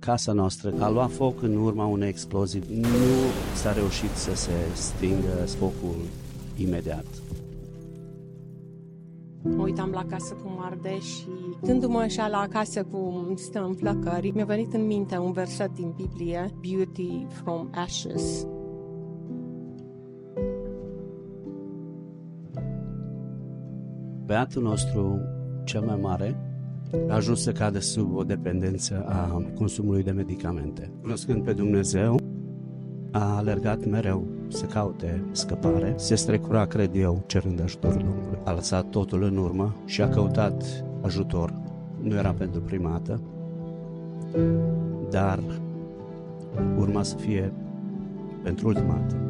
Casa noastră a luat foc în urma unei explozii. Nu s-a reușit să se stingă focul imediat. Mă uitam la casă cum arde și gândul-mă așa la casă cum stă în flăcări, mi-a venit în minte un verset din Biblie, Beauty from Ashes. Beatul nostru cel mai mare a ajuns să cadă sub o dependență a consumului de medicamente. Cunoscând pe Dumnezeu, a alergat mereu să caute scăpare, se strecura, cred eu, cerând ajutorul Domnului. A lăsat totul în urmă și a căutat ajutor. Nu era pentru prima dată, dar urma să fie pentru ultima dată.